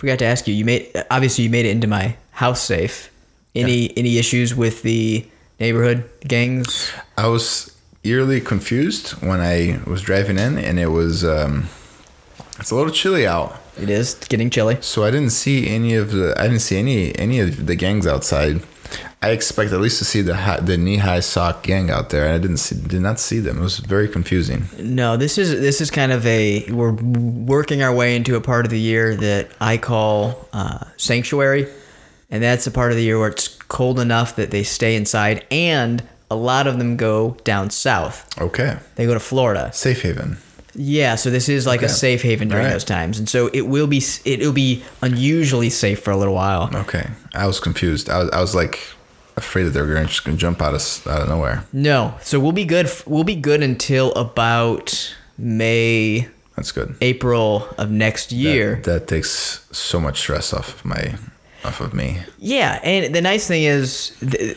forgot to ask you. You made obviously you made it into my house safe. Any any issues with the neighborhood gangs? I was eerily confused when I was driving in, and it was um, it's a little chilly out, It is getting chilly. so I didn't see any of the I didn't see any any of the gangs outside. I expect at least to see the hi- the knee high sock gang out there, and I didn't see did not see them. It was very confusing. No, this is this is kind of a we're working our way into a part of the year that I call uh, sanctuary, and that's a part of the year where it's cold enough that they stay inside, and a lot of them go down south. Okay, They go to Florida. safe haven. Yeah, so this is like a safe haven during Alright. those times, and so it will be it'll be unusually safe for a little while. Okay, I was confused. I was I was like afraid that they were gonna just gonna jump out of out of nowhere. No, so we'll be good. We'll be good until about May, That's good. April of next year. That, that takes so much stress off of my off of me. Yeah, and the nice thing is th-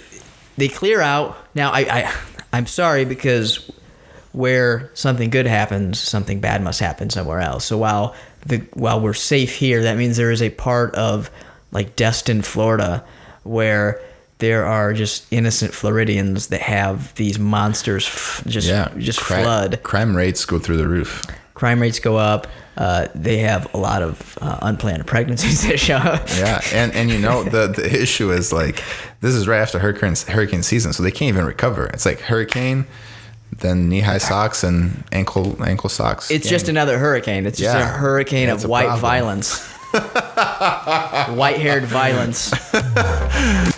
they clear out. Now I, I I'm sorry because where something good happens, something bad must happen somewhere else. So while the while we're safe here, that means there is a part of like Destin, Florida, where there are just innocent Floridians that have these monsters f- just Yeah, just flood. Crime rates go through the roof. Crime rates go up. Uh, they have a lot of uh, unplanned pregnancies that show up. Yeah, and and you know the the issue is like this is right after hurricane hurricane season, so they can't even recover. It's like hurricane, then knee high socks and ankle ankle socks. It's just another hurricane. It's just a hurricane that's of white problem. violence. white haired violence.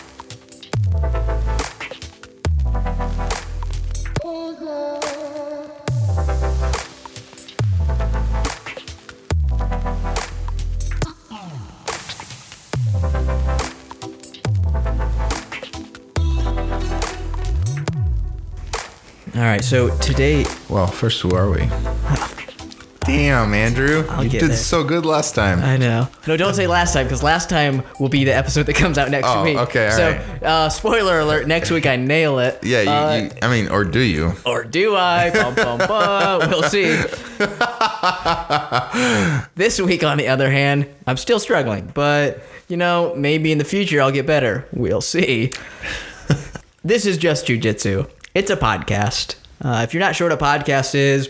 so today well. First, who are we? Damn, Andrew, you get did there. so good last time. I know. No, don't say last time because last time will be the episode that comes out next Oh, week. okay, all so, right. uh, spoiler alert: next week I nail it. yeah, you, Uh, you, I mean, or do you? or do I? Bum, bum, bum. We'll see. this week, on the other hand, I'm still struggling, but you know, maybe in the future I'll get better. We'll see. this is just jujitsu. It's a podcast. Uh, if you're not sure what a podcast is,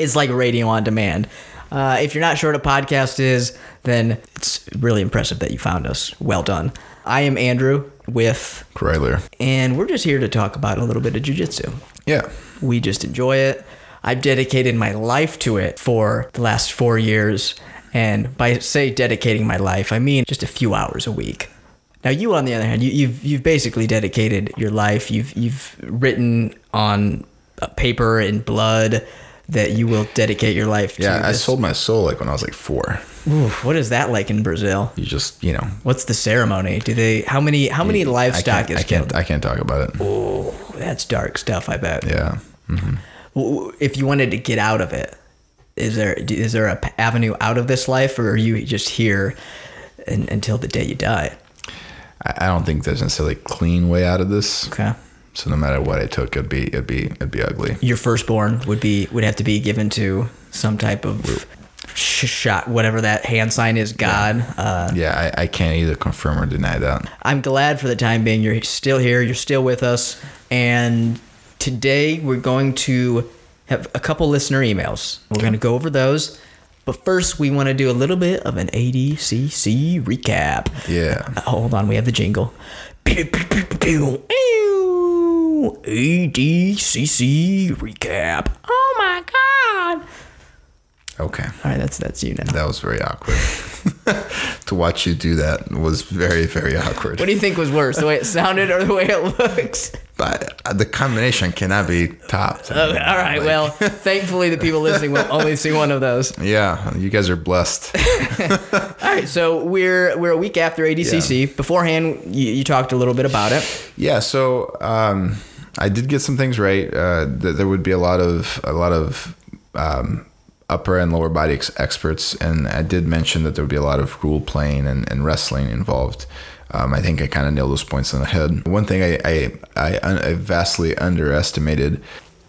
it's like radio on demand. Uh, if you're not sure what a podcast is, then it's really impressive that you found us. Well done. I am Andrew with, Kryler. and we're just here to talk about a little bit of jujitsu. Yeah. We just enjoy it. I've dedicated my life to it for the last four years. And by say dedicating my life, I mean just a few hours a week. Now you, on the other hand, you, you've you've basically dedicated your life. You've you've written on Uh, paper and blood that you will dedicate your life to. Yeah, I sold my soul like when I was like four. Ooh, what is that like in Brazil? You just, you know, What's the ceremony? Do they? How many? How many I livestock can't, is I can't, killed? I can't talk about it. Oh, that's dark stuff. I bet. Yeah. Mm-hmm. W- if you wanted to get out of it is there a avenue out of this life or are you just here un until the day you die I, I don't think there's necessarily a clean way out of this. okay So no matter what I took, it'd be, it'd be, it'd be ugly. your firstborn would be would have to be given to some type of sh- shot whatever that hand sign is god uh, Yeah, I, I can't either confirm or deny that. i'm glad for the time being you're still here you're still with us and today we're going to have a couple listener emails we're going to go over those but first we want to do a little bit of an adcc recap Yeah. Uh, hold on, we have the jingle. ADCC recap. Oh my god! Okay. All right, that's that's you now. That was very awkward. to watch you do that was very, very awkward. What do you think was worse, the way it sounded or the way it looks? but uh, the combination cannot be topped. Okay, all right, Like, well, thankfully the people listening will only see one of those. Yeah, you guys are blessed. All right, so we're we're a week after ADCC. Beforehand, you, you talked a little bit about it. Yeah, so um, I did get some things right. Uh, th- there would be a lot of a lot of um, upper and lower body ex- experts, and I did mention that there would be a lot of rule playing and, and wrestling involved. Um, I think I kind of nailed those points on the head. One thing I I, I, un- I vastly underestimated,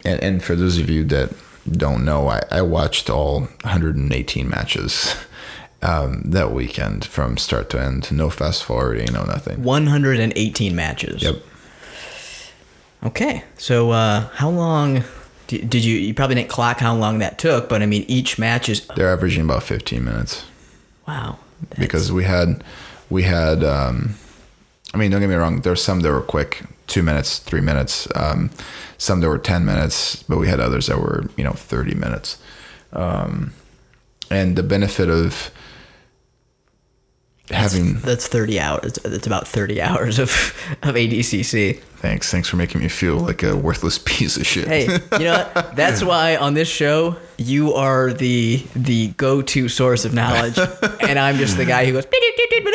and, and for those of you that don't know, I, I watched all 118 matches. um, that weekend from start to end. No fast forwarding, no nothing. 118 matches. Yep. Okay. So uh, how long did, did you? You probably didn't clock how long that took, but I mean, each match is They're averaging about 15 minutes wow. That's- because we had we had. Um, I mean, don't get me wrong. There's some that were quick, two minutes, three minutes. Um, some that were 10 minutes, but we had others that were you know 30 minutes. Um, and the benefit of having that's 30 hours. That's about 30 hours of of ADCC. thanks thanks for making me feel like a worthless piece of shit. Hey, you know what? That's why on this show you are the the go-to source of knowledge, and I'm just the guy who goes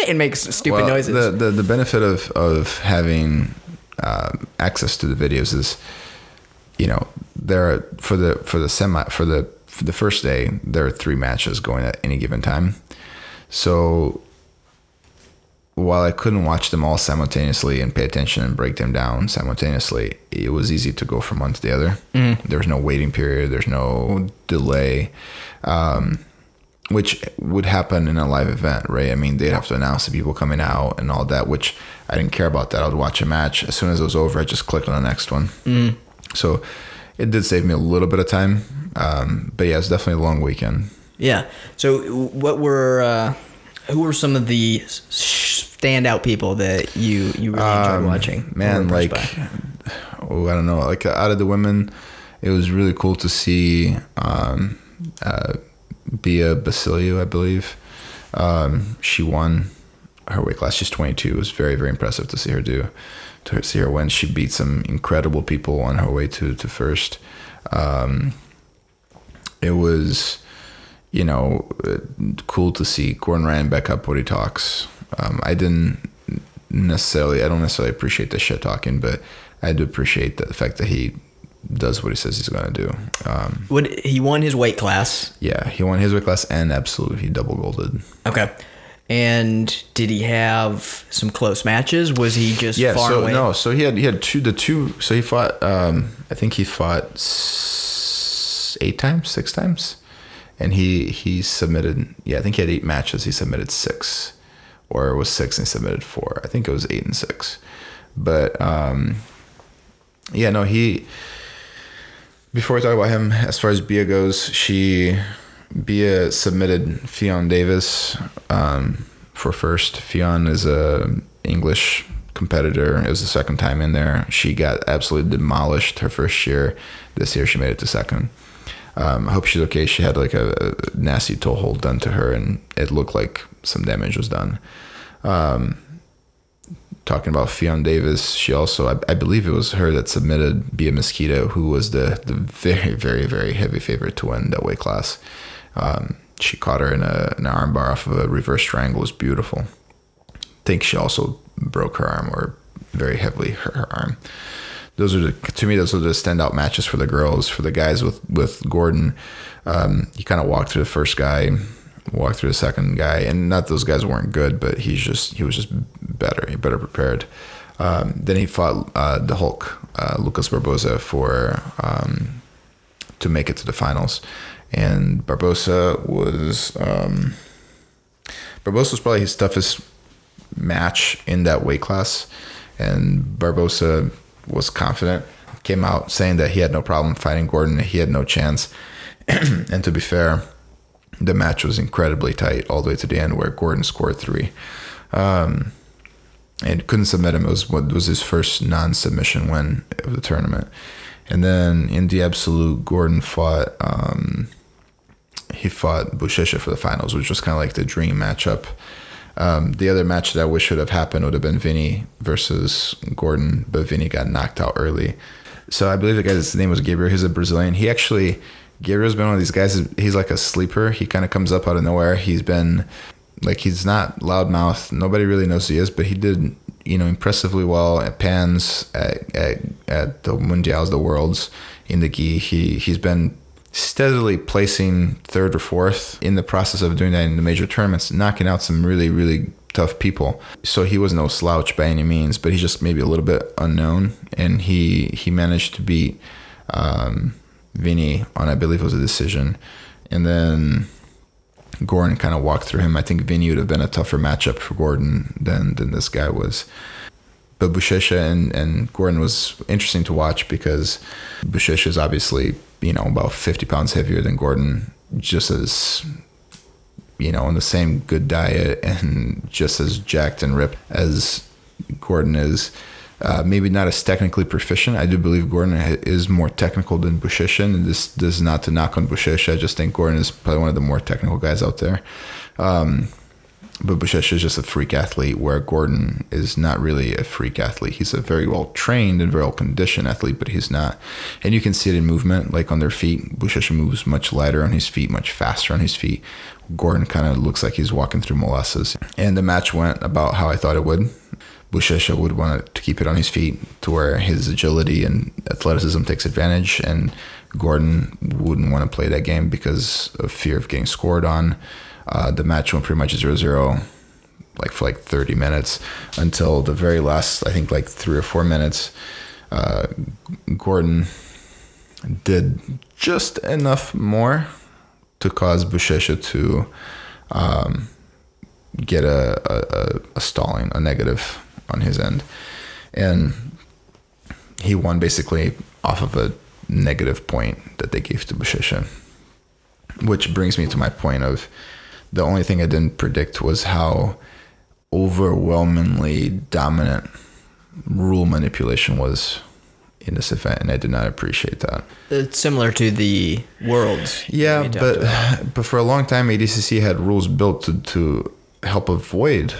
and makes stupid Well, noises. The, the the benefit of of having um, access to the videos is, you know, there are for the for the semi for the for the first day there are three matches going at any given time, so while I couldn't watch them all simultaneously and pay attention and break them down simultaneously, it was easy to go from one to the other. There's no waiting period. There's no delay. Um, which would happen in a live event, right? I mean, they'd have to announce the people coming out and all that, which I didn't care about that. I would watch a match. As soon as it was over, I just clicked on the next one. So it did save me a little bit of time. Um, but yeah, it's definitely a long weekend. yeah. So what were uh, who were some of the standout people that you you really enjoyed watching? Um, Man, like, oh, I don't know. Like, out of the women, it was really cool to see um, uh, Bia Basilio, I believe. Um, she won her weight class. She's 22. It was very, very impressive to see her do, to see her win. She beat some incredible people on her way to, to first. Um, it was, you know, uh, cool to see Gordon Ryan back up what he talks. Um, I didn't necessarily, I don't necessarily appreciate the shit talking, but I do appreciate the fact that he does what he says he's going to do. Um, What he won his weight class. yeah, he won his weight class and absolutely he double golded. Okay. And did he have some close matches? Was he just Yeah, far so away? no, so he had he had two the two so he fought um I think he fought s- eight times, six times. And he he submitted yeah, I think he had eight matches. He submitted six. Or it was six and he submitted four. I think it was eight and six. But um yeah, no, he before we talk about him, as far as Bia goes, she Bia submitted Ffion Davies um, for first. Ffion is a English competitor. It was the second time in there. She got absolutely demolished her first year. This year she made it to second. Um, I hope she's okay. She had like a, a nasty toe hold done to her, and it looked like some damage was done. Um, talking about Ffion Davies, she also, I, I believe it was her that submitted Bia Mesquita, who was the, the very, very, very heavy favorite to win that weight class. Um, she caught her in a, an armbar off of a reverse triangle. It was beautiful. I think she also broke her arm or very heavily hurt her arm. Those are the, to me, those are the standout matches for the girls. For the guys with, with Gordon, um, he kind of walked through the first guy, walked through the second guy, and not those guys weren't good, but he's just he was just better, he better prepared. Um, then he fought uh, the Hulk, uh, Lucas Barbosa, for um, to make it to the finals, and Barbosa was um, Barbosa was probably his toughest match in that weight class, and Barbosa was confident. Came out saying that he had no problem fighting Gordon, he had no chance. and to be fair, the match was incredibly tight all the way to the end, where Gordon scored three. Um, and couldn't submit him. It was what was his first non-submission win of the tournament. And then in the absolute, Gordon fought. Um, he fought Buchecha for the finals, which was kind of like the dream matchup. Um, the other match that I wish would have happened would have been Vinny versus Gordon, but Vinny got knocked out early. So I believe the guy's name was Gabriel. He's a Brazilian. He actually, Gabriel's been one of these guys. He's like a sleeper. He kind of comes up out of nowhere. He's been like he's not loudmouth. Nobody really knows who he is, but he did you know impressively well at Pans at at, at the Mundials, the Worlds in the gi. He he's been steadily placing third or fourth in the process of doing that in the major tournaments, knocking out some really really tough people. So he was no slouch by any means, but he's just maybe a little bit unknown, and he he managed to beat um, Vinny on I believe it was a decision, and then Gordon kind of walked through him. I think Vinny would have been a tougher matchup for Gordon than than this guy was. But Buchecha and, and Gordon was interesting to watch because Buchecha is obviously, you know, about 50 pounds heavier than Gordon, just as, you know, on the same good diet and just as jacked and ripped as Gordon is. Uh, maybe not as technically proficient. I do believe Gordon is more technical than Buchecha, and this, this is not to knock on Buchecha. I just think Gordon is probably one of the more technical guys out there. Um, but Buchecha is just a freak athlete, where Gordon is not really a freak athlete. He's a very well trained and very well conditioned athlete, but he's not. And you can see it in movement, like on their feet. Buchecha moves much lighter on his feet, much faster on his feet. Gordon kind of looks like he's walking through molasses. And the match went about how I thought it would. Buchecha would want to keep it on his feet to where his agility and athleticism takes advantage, and Gordon wouldn't want to play that game because of fear of getting scored on. Uh, the match went pretty much 0 0, like for like 30 minutes until the very last, I think like three or four minutes. Uh, Gordon did just enough more to cause Buchecha to um, get a, a, a, stalling, a negative on his end. And he won basically off of a negative point that they gave to Buchecha. Which brings me to my point of the only thing I didn't predict was how overwhelmingly dominant rule manipulation was in this event, and I did not appreciate that. It's similar to the worlds. Yeah, but but for a long time, ADCC had rules built to to help avoid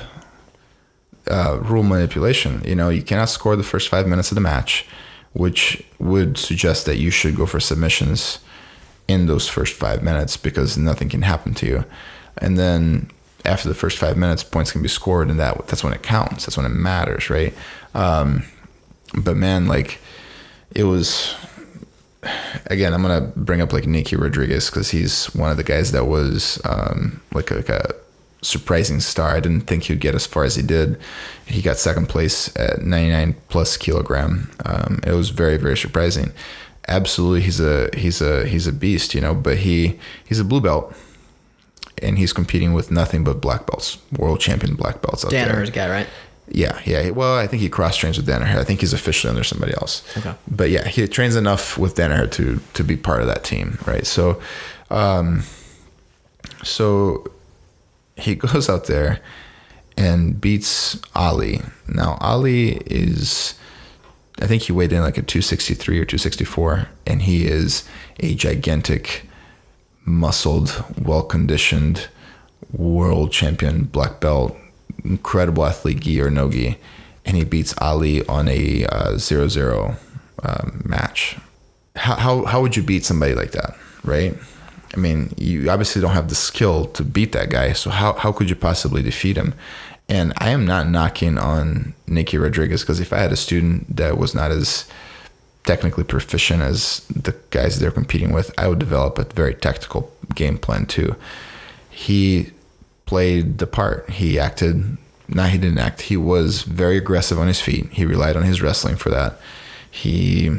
uh, rule manipulation. You know, you cannot score the first five minutes of the match, which would suggest that you should go for submissions in those first five minutes because nothing can happen to you and then after the first five minutes, points can be scored, and that that's when it counts. That's when it matters, right? Um, but man, like it was. Again, I'm gonna bring up like Nicky Rodriguez because he's one of the guys that was um, like, a, like a surprising star. I didn't think he'd get as far as he did. He got second place at 99 plus kilogram. Um, it was very very surprising. Absolutely, he's a he's a he's a beast, you know. But he he's a blue belt and he's competing with nothing but black belts, world champion black belts out Danaher's guy, right? Yeah, yeah. Well, I think he cross trains with Danaher. I think he's officially under somebody else. Okay. But yeah, he trains enough with Danaher to to be part of that team, right? So, um, so he goes out there and beats Ali. Now Ali is, I think he weighed in like a 263 or 264, and he is a gigantic muscled, well conditioned world champion black belt, incredible athlete, gi or no gi, and he beats Ali on a uh, 0 0 um, match. How, how, how would you beat somebody like that, right? I mean, you obviously don't have the skill to beat that guy, so how, how could you possibly defeat him? And I am not knocking on Nicky Rodriguez because if I had a student that was not as technically proficient as the guys they're competing with, I would develop a very tactical game plan too. He played the part. He acted, not he didn't act. He was very aggressive on his feet. He relied on his wrestling for that. He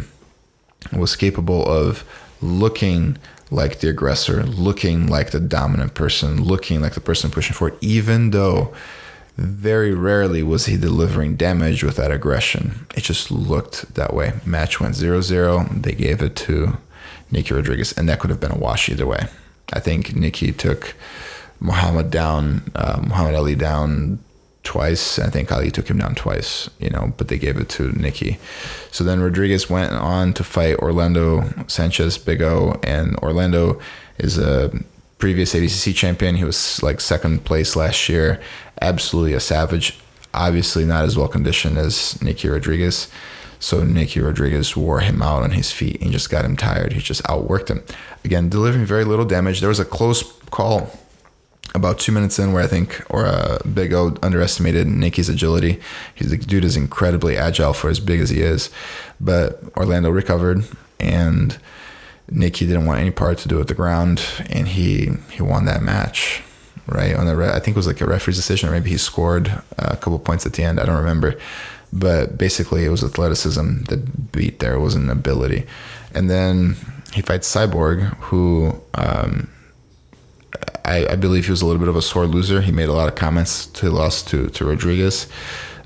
was capable of looking like the aggressor, looking like the dominant person, looking like the person pushing forward, even though very rarely was he delivering damage with that aggression. It just looked that way. Match went 0 0. They gave it to Nicky Rodriguez, and that could have been a wash either way. I think Nicky took Muhammad down, uh, Muhammad Ali down twice. I think Ali took him down twice, you know, but they gave it to Nicky. So then Rodriguez went on to fight Orlando Sanchez Big O, and Orlando is a previous ADCC champion. He was like second place last year. Absolutely a savage. Obviously not as well conditioned as Nicky Rodriguez. So Nicky Rodriguez wore him out on his feet and just got him tired. He just outworked him. Again, delivering very little damage. There was a close call about two minutes in where I think or uh, Big O underestimated Nicky's agility. He's the dude is incredibly agile for as big as he is, but Orlando recovered and Nicky didn't want any part to do with the ground, and he he won that match. Right on the re- I think it was like a referee's decision, or maybe he scored a couple points at the end. I don't remember, but basically it was athleticism that beat there. It wasn't ability. And then he fights Cyborg, who um, I, I believe he was a little bit of a sore loser. He made a lot of comments to loss to to Rodriguez,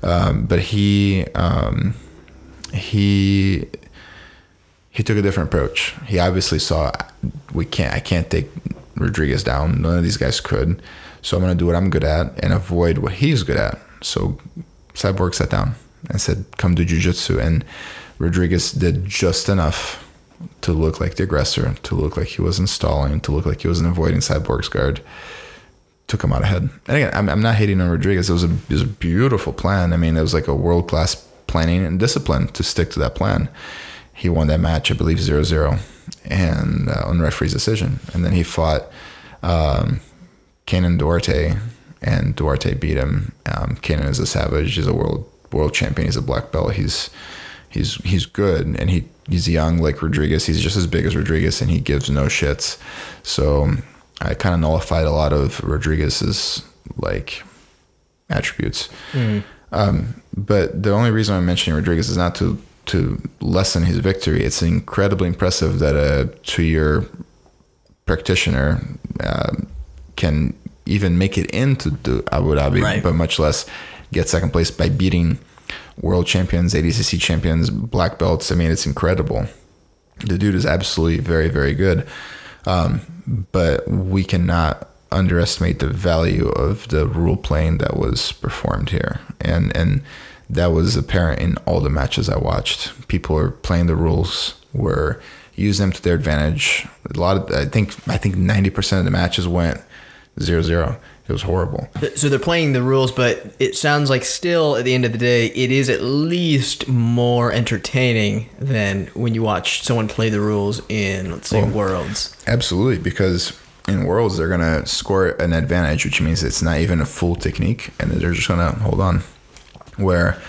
um, but he um, he he took a different approach. He obviously saw we can't I can't take Rodriguez down. None of these guys could. So I'm gonna do what I'm good at and avoid what he's good at. So Cyborg sat down and said, "Come do jujitsu," and Rodriguez did just enough to look like the aggressor, to look like he was installing, to look like he wasn't avoiding Cyborg's guard. Took him out ahead. And again, I'm, I'm not hating on Rodriguez. It was a it was a beautiful plan. I mean, it was like a world class planning and discipline to stick to that plan. He won that match, I believe, 0-0 and uh, on referee's decision. And then he fought um, Kaynan Duarte, and Duarte beat him. Um, Kaynan is a savage. He's a world world champion. He's a black belt. He's he's he's good, and he he's young like Rodriguez. He's just as big as Rodriguez, and he gives no shits. So I kind of nullified a lot of Rodriguez's like attributes. Um, but the only reason I'm mentioning Rodriguez is not to to lessen his victory. It's incredibly impressive that a two-year practitioner uh, can even make it into the Abu Dhabi, Right. but much less get second place by beating world champions, ADCC champions, black belts. I mean, it's incredible. The dude is absolutely very, very good. Um, but we cannot underestimate the value of the rule playing that was performed here, and and that was apparent in all the matches I watched. People are playing the rules, were use them to their advantage. A lot of I think I think ninety percent of the matches went zero zero. It was horrible. So they're playing the rules, but it sounds like still at the end of the day, it is at least more entertaining than when you watch someone play the rules in, let's say, Worlds. Absolutely, because in worlds they're gonna score an advantage, which means it's not even a full technique, and they're just gonna hold on. Where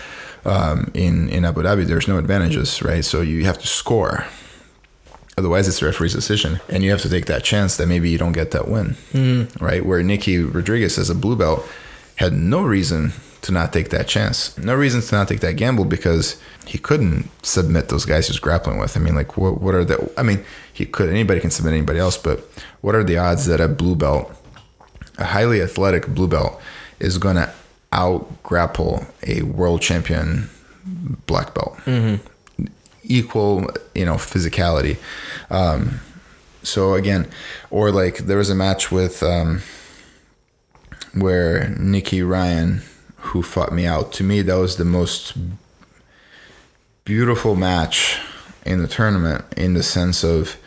um, in in Abu Dhabi there's no advantages, right? So you have to score. Otherwise, it's the referee's decision, and you have to take that chance that maybe you don't get that win, right? Where Nicky Rodriguez, as a blue belt, had no reason to not take that chance, no reason to not take that gamble because he couldn't submit those guys he's grappling with. I mean, like, what what are the? I mean, he could. Anybody can submit anybody else, but what are the odds that a blue belt, a highly athletic blue belt, is going to out grapple a world champion black belt? equal, you know, physicality. Um, so again, or like there was a match with um, where Nicky Ryan, who fought Miyao. To me, that was the most beautiful match in the tournament in the sense of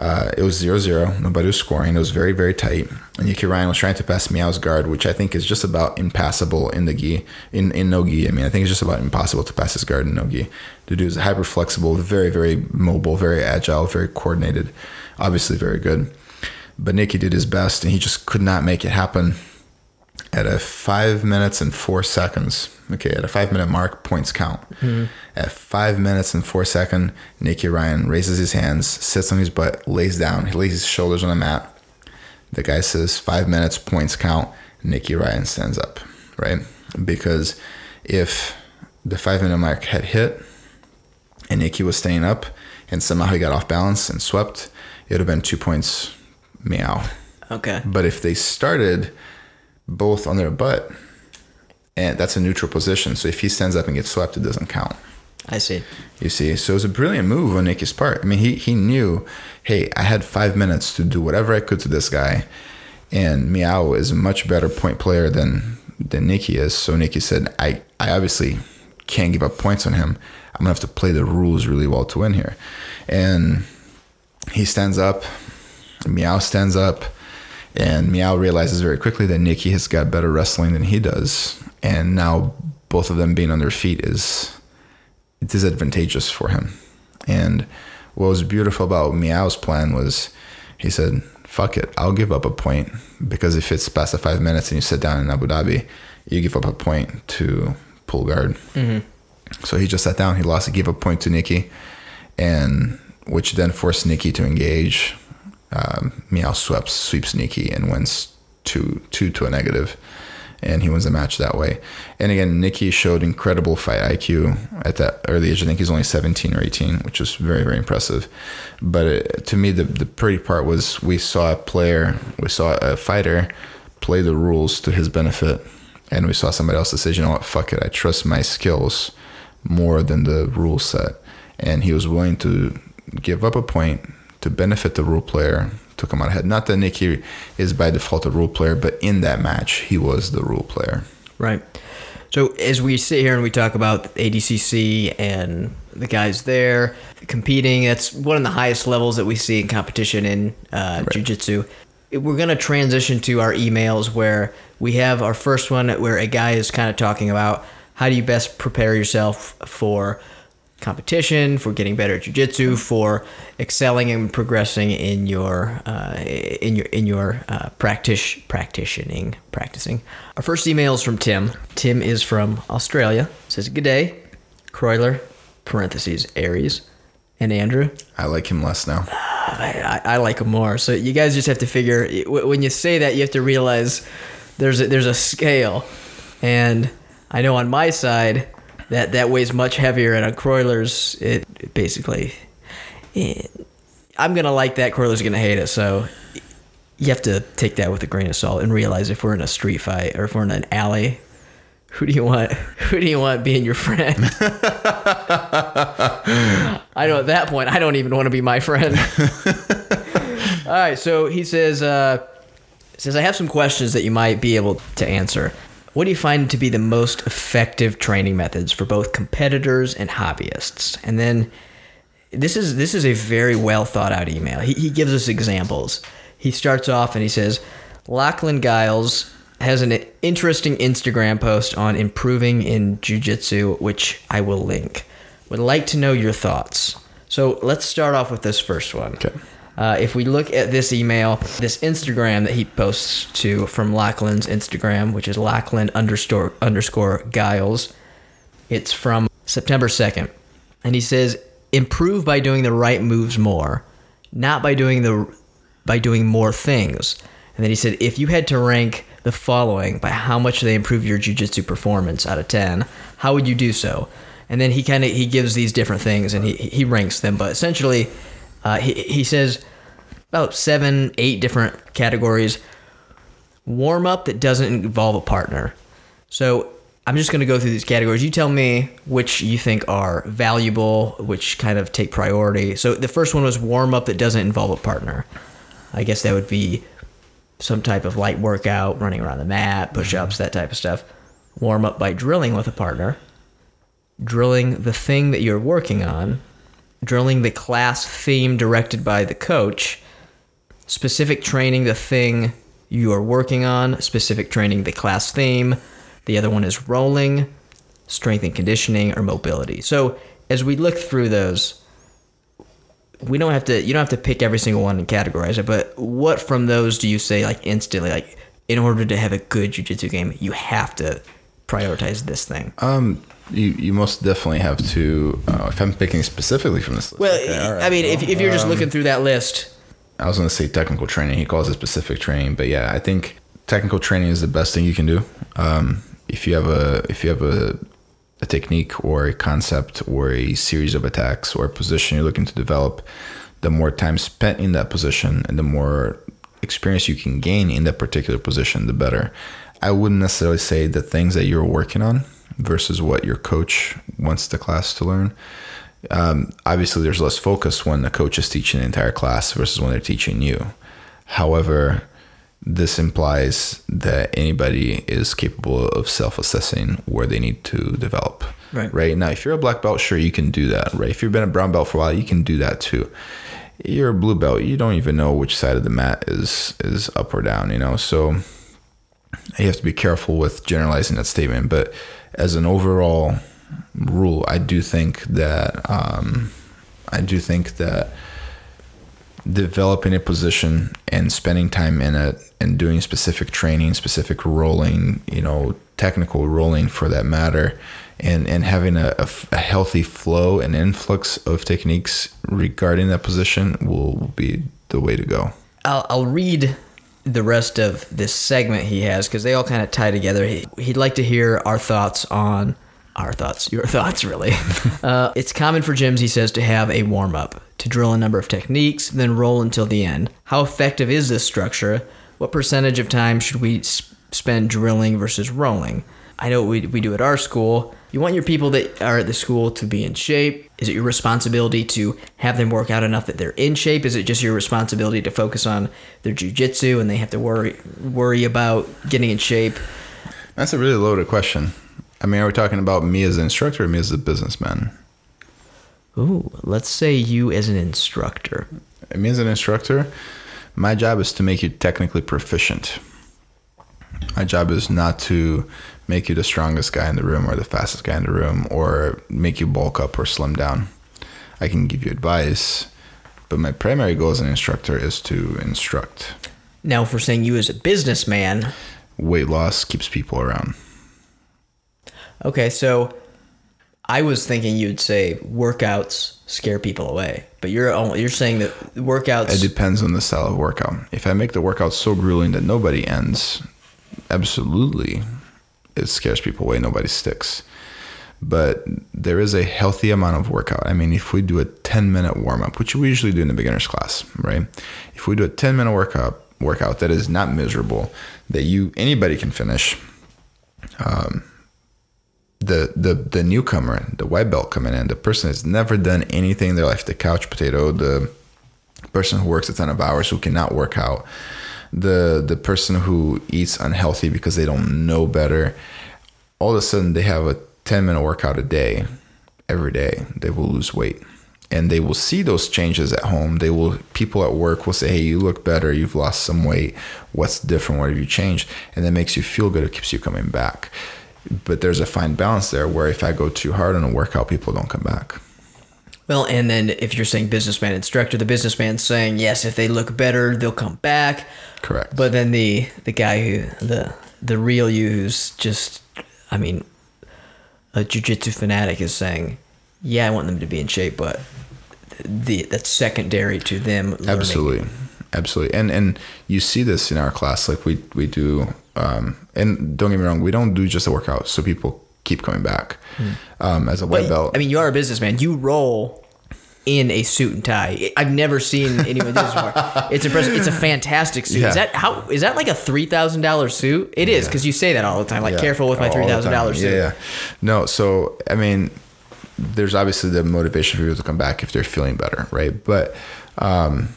uh, it was 0-0. Nobody was scoring. It was very, very tight. And Nicky Ryan was trying to pass Miyao's guard, which I think is just about impassable in the gi, in, in no gi. I mean, I think it's just about impossible to pass his guard in no gi. The dude is hyper flexible, very, very mobile, very agile, very coordinated. Obviously very good. But Nicky did his best, and he just could not make it happen at a five minutes and four seconds. Okay, at a five minute mark, points count. Hmm. At five minutes and four second, Nicky Ryan raises his hands, sits on his butt, lays down. He lays his shoulders on the mat. The guy says five minutes, points count. Nicky Ryan stands up, right? Because if the five minute mark had hit and Nicky was staying up and somehow he got off balance and swept, it would have been two points Miyao. Okay. But if they started both on their butt, and that's a neutral position, so if he stands up and gets swept, it doesn't count. I see. You see, so it was a brilliant move on Nicky's part. I mean, he he knew, hey, I had five minutes to do whatever I could to this guy, and Miyao is a much better point player than than Nicky is. So Nicky said, I I obviously can't give up points on him. I'm gonna have to play the rules really well to win here, and he stands up. Miyao stands up, and Miyao realizes very quickly that Nicky has got better wrestling than he does, and now both of them being on their feet is disadvantageous for him. And what was beautiful about Miyao's plan was he said, "Fuck it, I'll give up a point because if it's past the five minutes and you sit down in Abu Dhabi, you give up a point to pull guard." Mm-hmm. So he just sat down. He lost. He gave a point to Nicky, and which then forced Nicky to engage. Um, Miyao sweeps sweeps Nicky and wins two two to a negative, and he wins the match that way. And again, Nicky showed incredible fight IQ at that early age. I think he's only 17 or 18, which was very, very impressive. But it, to me, the, the pretty part was we saw a player, we saw a fighter play the rules to his benefit, and we saw somebody else say, you know what, fuck it, I trust my skills more than the rule set. And he was willing to give up a point to benefit the rule player to come out ahead. Not that Nicky is by default a rule player, but in that match, he was the rule player. Right. So as we sit here and we talk about ADCC and the guys there competing, that's one of the highest levels that we see in competition in uh, right. jiu-jitsu. We're going to transition to our emails where we have our first one where a guy is kind of talking about how do you best prepare yourself for competition, for getting better at jujitsu, for excelling and progressing in your uh, in your in your uh, practice practicing practicing. Our first email is from Tim. Tim is from Australia. Says good day, Croyler, parentheses Aries, and Andrew. I like him less now. I, I, I like him more. So you guys just have to figure when you say that you have to realize there's a, there's a scale, and I know on my side that that weighs much heavier, and on Croyler's, it, it basically. It, I'm gonna like that. Croyler's gonna hate it. So you have to take that with a grain of salt and realize if we're in a street fight or if we're in an alley, who do you want? Who do you want being your friend? I know at that point I don't even want to be my friend. All right, so he says, uh, says I have some questions that you might be able to answer. What do you find to be the most effective training methods for both competitors and hobbyists? And then this is this is a very well thought out email. He, he gives us examples. He starts off and he says, Lachlan Giles has an interesting Instagram post on improving in jujitsu, which I will link. Would like to know your thoughts. So let's start off with this first one. Okay. Uh, if we look at this email, this Instagram that he posts to from Lachlan's Instagram, which is Lachlan underscore underscore Giles, it's from September 2nd. And he says, improve by doing the right moves more, not by doing the by doing more things. And then he said, if you had to rank the following by how much they improve your jujitsu performance out of 10, how would you do so? And then he kind of he gives these different things and he he ranks them, but essentially uh, he, he says about seven, eight different categories. Warm up that doesn't involve a partner. So I'm just going to go through these categories. You tell me which you think are valuable, which kind of take priority. So the first one was warm up that doesn't involve a partner. I guess that would be some type of light workout, running around the mat, push ups, that type of stuff. Warm up by drilling with a partner. Drilling the thing that you're working on drilling the class theme directed by the coach, specific training the thing you are working on, specific training the class theme. The other one is rolling, strength and conditioning, or mobility. So as we look through those, we don't have to you don't have to pick every single one and categorize it, but what from those do you say like instantly like in order to have a good jiu-jitsu game, you have to prioritize this thing? Um you, you most definitely have to. Uh, if I'm picking specifically from this list. Well, okay, right. I mean, well, if, if you're just um, looking through that list. I was going to say technical training. He calls it specific training, but yeah, I think technical training is the best thing you can do. Um, if you have a if you have a a technique or a concept or a series of attacks or a position you're looking to develop, the more time spent in that position and the more experience you can gain in that particular position, the better. I wouldn't necessarily say the things that you're working on versus what your coach wants the class to learn. Um, obviously, there's less focus when the coach is teaching the entire class versus when they're teaching you. However, this implies that anybody is capable of self-assessing where they need to develop. Right. Right. Now, if you're a black belt, sure you can do that. Right. If you've been a brown belt for a while, you can do that too. You're a blue belt. You don't even know which side of the mat is is up or down. You know, so you have to be careful with generalizing that statement. But as an overall rule, I do think that um, I do think that developing a position and spending time in it and doing specific training, specific rolling, you know, technical rolling for that matter, and and having a, a, a healthy flow and influx of techniques regarding that position will be the way to go. I'll, I'll read the rest of this segment he has because they all kind of tie together. He, he'd like to hear our thoughts on our thoughts, your thoughts, really. uh, it's common for gyms, he says, to have a warm up, to drill a number of techniques, then roll until the end. How effective is this structure? What percentage of time should we s- spend drilling versus rolling? I know what we, we do at our school. You want your people that are at the school to be in shape. Is it your responsibility to have them work out enough that they're in shape? Is it just your responsibility to focus on their jujitsu and they have to worry worry about getting in shape? That's a really loaded question. I mean, are we talking about me as an instructor or me as a businessman? Ooh, let's say you as an instructor. Me as an instructor, my job is to make you technically proficient. My job is not to make you the strongest guy in the room or the fastest guy in the room or make you bulk up or slim down. I can give you advice, but my primary goal as an instructor is to instruct. Now, if we're saying you as a businessman, Weight loss keeps people around. okay, so I was thinking you'd say workouts scare people away, but you're only, you're saying that workouts. It depends on the style of workout. If I make the workout so grueling that nobody ends, absolutely, it scares people away. Nobody sticks. But there is a healthy amount of workout. I mean, if we do a 10 minute warm up, which we usually do in the beginner's class, right? If we do a 10 minute workout, workout that is not miserable, that you anybody can finish, um, the the the newcomer, the white belt coming in, the person that's never done anything in their life, the couch potato, the person who works a ton of hours who cannot work out, the the person who eats unhealthy because they don't know better, all of a sudden they have a 10 minute workout a day, every day, they will lose weight. And they will see those changes at home. They will people at work will say, Hey, you look better, you've lost some weight. What's different? What have you changed? And that makes you feel good, it keeps you coming back but there's a fine balance there where if I go too hard on a workout, people don't come back. Well, and then if you're saying businessman instructor, the businessman's saying yes, if they look better, they'll come back. Correct. But then the the guy who the the real you who's just, I mean, a jujitsu fanatic is saying, yeah, I want them to be in shape, but the that's secondary to them. learning. absolutely, absolutely, and and you see this in our class. Like we we do, um, and don't get me wrong, we don't do just a workout so people keep coming back. Um, as a white belt, I mean, you are a businessman. You roll in a suit and tie. I've never seen anyone do this before. It's impressive. It's a fantastic suit. Yeah. Is that how? Is that like a three thousand dollars suit? It is because you say that all the time. Like, Yeah. careful with my three thousand dollar suit. Yeah, yeah. No, so I mean, there's obviously the motivation for people to come back if they're feeling better, right? But um,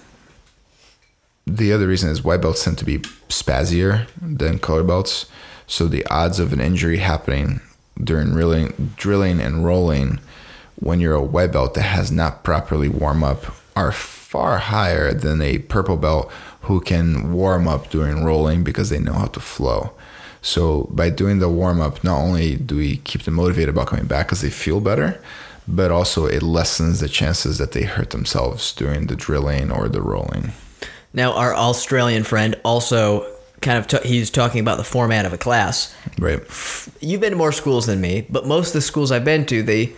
the other reason is white belts tend to be spazzier than color belts, so the odds of an injury happening during drilling, drilling and rolling when you're a white belt that has not properly warm up are far higher than a purple belt who can warm up during rolling because they know how to flow. So by doing the warm up, not only do we keep them motivated about coming back because they feel better, but also it lessens the chances that they hurt themselves during the drilling or the rolling. Now, our Australian friend also kind of t- he's talking about the format of a class. Right. You've been to more schools than me, but most of the schools I've been to, they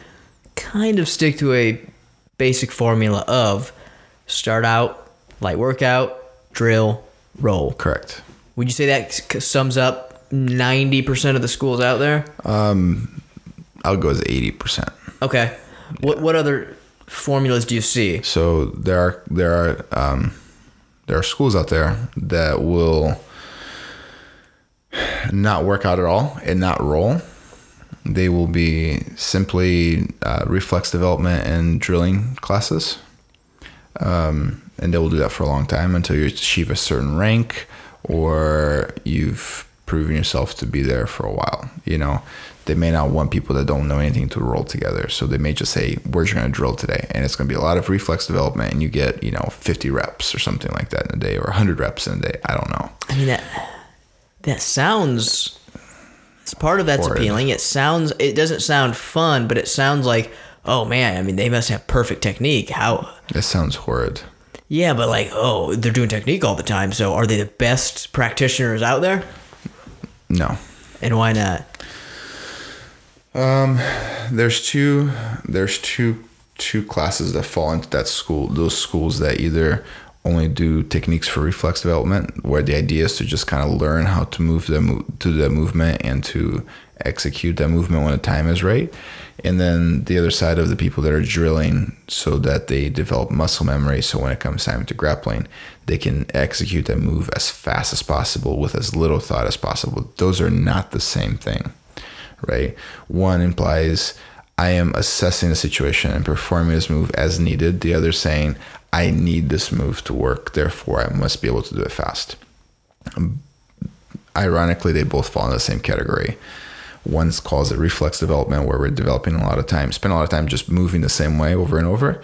kind of stick to a basic formula of start out, light workout, drill, roll. Correct. Would you say that sums up 90% of the schools out there? Um, I'll go as 80%. Okay. What what other formulas do you see? So there are there are um, there are schools out there that will not work out at all and not roll. They will be simply uh, reflex development and drilling classes, um, and they will do that for a long time until you achieve a certain rank or you've proven yourself to be there for a while. You know, they may not want people that don't know anything to roll together, so they may just say, "We're going to drill today," and it's going to be a lot of reflex development, and you get you know 50 reps or something like that in a day, or 100 reps in a day. I don't know. I mean that that sounds it's part of that's Horrid. appealing. It sounds it doesn't sound fun, but it sounds like oh man, I mean they must have perfect technique. How It sounds horrid. Yeah, but like oh, they're doing technique all the time. So are they the best practitioners out there? No. And why not? Um, there's two there's two two classes that fall into that school those schools that either only do techniques for reflex development, where the idea is to just kind of learn how to move the to the movement and to execute that movement when the time is right. And then the other side of the people that are drilling so that they develop muscle memory. So when it comes time to grappling, they can execute that move as fast as possible with as little thought as possible. Those are not the same thing, right? One implies I am assessing the situation and performing this move as needed. The other saying, I need this move to work, therefore I must be able to do it fast. Ironically, they both fall in the same category. One calls it reflex development, where we're developing a lot of time, spend a lot of time just moving the same way over and over.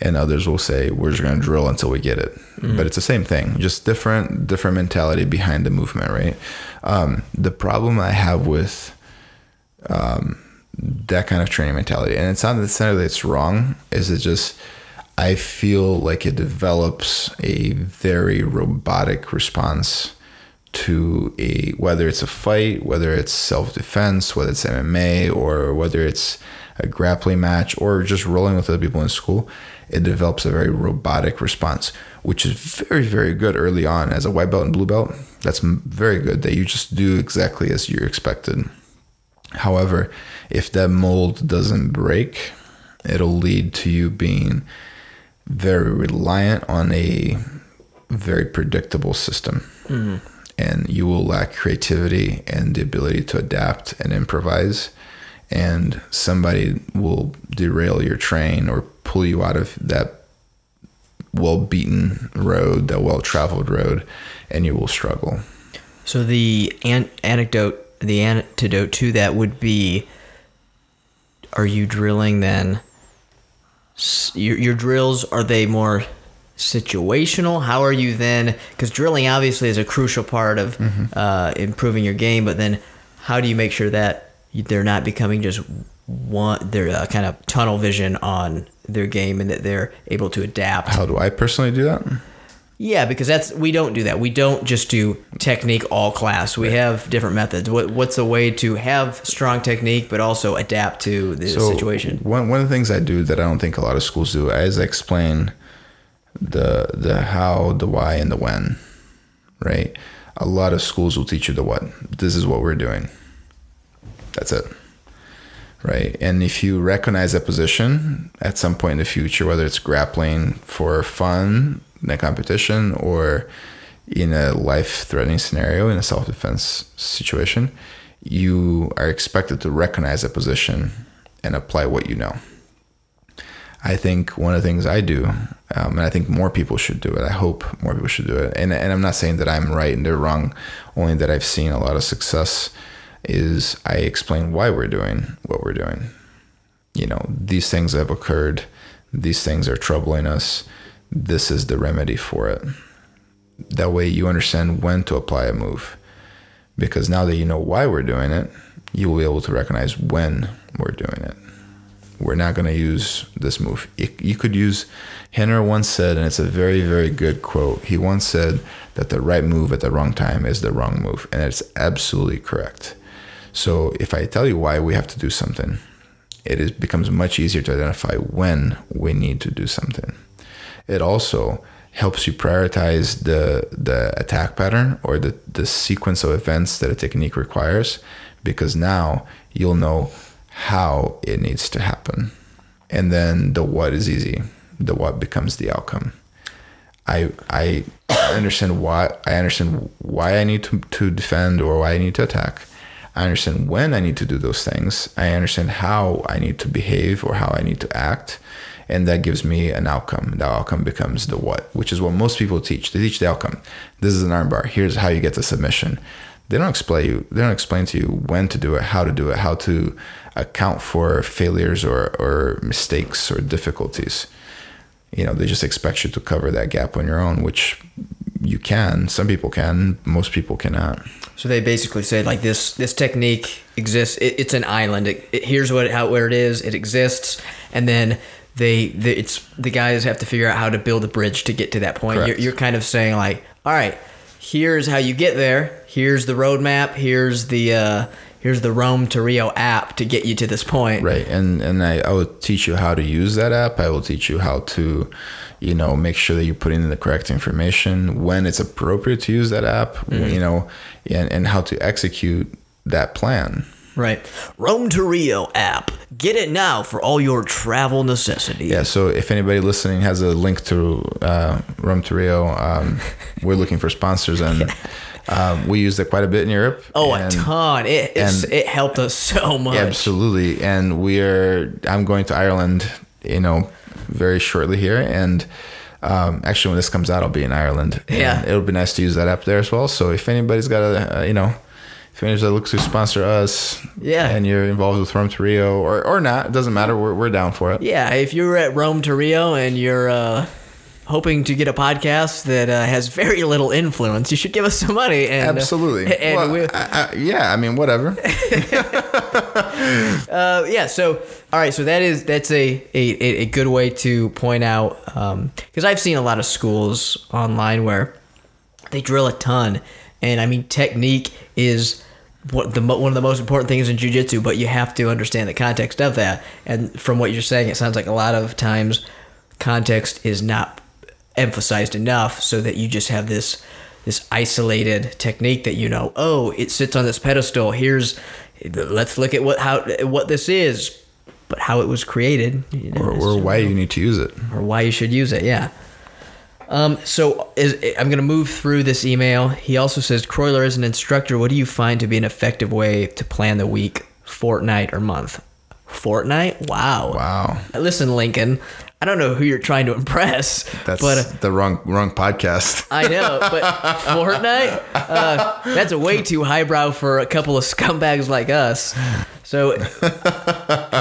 And others will say we're just going to drill until we get it. Mm. But it's the same thing, just different different mentality behind the movement, right? Um, the problem I have with um, that kind of training mentality, and it's not necessarily that it's wrong, is it just I feel like it develops a very robotic response to a whether it's a fight, whether it's self defense, whether it's MMA, or whether it's a grappling match, or just rolling with other people in school. It develops a very robotic response, which is very, very good early on. As a white belt and blue belt, that's very good that you just do exactly as you're expected. However, if that mold doesn't break, it'll lead to you being very reliant on a very predictable system. Mm-hmm and you will lack creativity and the ability to adapt and improvise and somebody will derail your train or pull you out of that well beaten road, that well traveled road, and you will struggle. So the an- anecdote, the antidote to that would be: Are you drilling then? Your your drills are they more situational? How are you then? Because drilling obviously is a crucial part of mm-hmm. uh, improving your game, but then how do you make sure that they're not becoming just one, their uh, kind of tunnel vision on their game and that they're able to adapt? How do I personally do that? Yeah, because that's we don't do that. We don't just do technique all class. We right. have different methods. What what's a way to have strong technique but also adapt to the so situation? One one of the things I do that I don't think a lot of schools do is I explain the the how, the why, and the when, right? A lot of schools will teach you the what. This is what we're doing. That's it. Right. And if you recognize that position at some point in the future, whether it's grappling for fun in a competition or in a life threatening scenario, in a self defense situation, you are expected to recognize a position and apply what you know. I think one of the things I do, um, and I think more people should do it. I hope more people should do it. And and I'm not saying that I'm right and they're wrong. Only that I've seen a lot of success is I explain why we're doing what we're doing. You know, these things have occurred. These things are troubling us. This is the remedy for it. That way, you understand when to apply a move. Because now that you know why we're doing it, you will be able to recognize when we're doing it we're not going to use this move. You could use, Rener once said, and it's a very, very good quote. He once said that the right move at the wrong time is the wrong move. And it's absolutely correct. So if I tell you why we have to do something, it is, becomes much easier to identify when we need to do something. It also helps you prioritize the, the attack pattern or the, the sequence of events that a technique requires because now you'll know how it needs to happen. And then the what is easy. The what becomes the outcome. I I understand why I understand why I need to, to defend or why I need to attack. I understand when I need to do those things. I understand how I need to behave or how I need to act. And that gives me an outcome. The outcome becomes the what, which is what most people teach. They teach the outcome. This is an armbar. Here's how you get the submission. They don't explain you. They don't explain to you when to do it, how to do it, how to account for failures or, or mistakes or difficulties. You know, they just expect you to cover that gap on your own, which you can. Some people can. Most people cannot. So they basically say like this: this technique exists. It, it's an island. It, it, here's what how where it is. It exists, and then they, they, it's the guys have to figure out how to build a bridge to get to that point. You're, you're kind of saying like, all right, here's how you get there. Here's the roadmap. Here's the uh, here's the Rome to Rio app to get you to this point. Right, and and I, I will teach you how to use that app. I will teach you how to, you know, make sure that you're putting in the correct information when it's appropriate to use that app. You know, and and how to execute that plan. Right. Rome to Rio app. Get it now for all your travel necessities. Yeah. So if anybody listening has a link to uh, Rome to Rio, um, we're looking for sponsors, and um, we use it quite a bit in Europe. Oh, and- a ton. It and- it helped us so much. Absolutely. And we are, I'm going to Ireland, you know, very shortly here. And um, actually, when this comes out, I'll be in Ireland. And Yeah. It'll be nice to use that app there as well. So if anybody's got a, uh, you know, that looks to sponsor us, Yeah. and you're involved with Rome to Rio or, or not, it doesn't matter. We're, we're down for it. Yeah, if you're at Rome to Rio and you're uh, hoping to get a podcast that uh, has very little influence, you should give us some money. And, uh, Absolutely. and Well, we, I, I, yeah, I mean, whatever. uh, yeah, so all right, so that is that's a a, a good way to point out because I've seen a lot of schools online where they drill a ton, and I mean technique is what the one of the most important things in jujitsu, but you have to understand the context of that. And from what you're saying, it sounds like a lot of times context is not emphasized enough, so that you just have this this isolated technique that you know. Oh, it sits on this pedestal. Here's let's look at what how what this is, but how it was created, you know, or, or why you need to use it. or why you should use it. Yeah. Um, so is, I'm going to move through this email. He also says, Croyler, as an instructor, what do you find to be an effective way to plan the week, fortnight, or month? Fortnight? Wow. Wow. Listen, Lincoln, I don't know who you're trying to impress, That's but uh, the wrong wrong podcast. I know, but fortnight? Uh, that's a way too highbrow for a couple of scumbags like us. So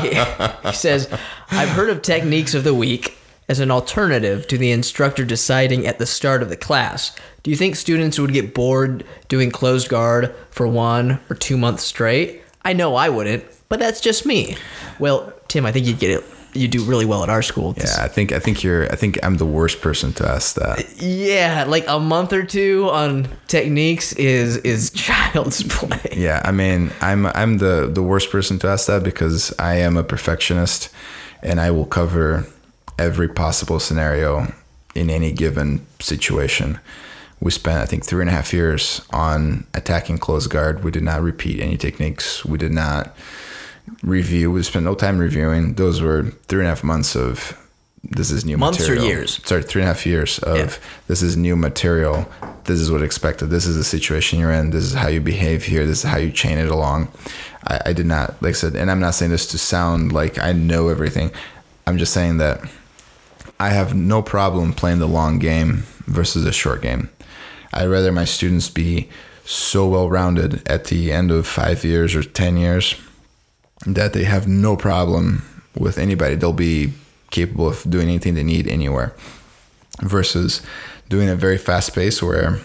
he, he says, I've heard of techniques of the week as an alternative to the instructor deciding at the start of the class. Do you think students would get bored doing closed guard for one or two months straight? I know I wouldn't, but that's just me. Well, Tim, I think you'd get it. You do really well at our school. Yeah, I think I think you're I think I'm the worst person to ask that. Yeah, like a month or two on techniques is is child's play. Yeah, I mean, I'm I'm the the worst person to ask that because I am a perfectionist, and I will cover every possible scenario in any given situation. We spent I think three and a half years on attacking close guard. We did not repeat any techniques. We did not review. We spent no time reviewing. Those were three and a half months of this is new Months or material. years? Sorry, three and a half years of Yeah. this is new material. This is what expected. This is the situation you're in. This is how you behave here. This is how you chain it along. I, I did not, like I said, and I'm not saying this to sound like I know everything. I'm just saying that I have no problem playing the long game versus a short game. I'd rather my students be so well rounded at the end of five years or 10 years that they have no problem with anybody. They'll be capable of doing anything they need anywhere versus doing a very fast pace where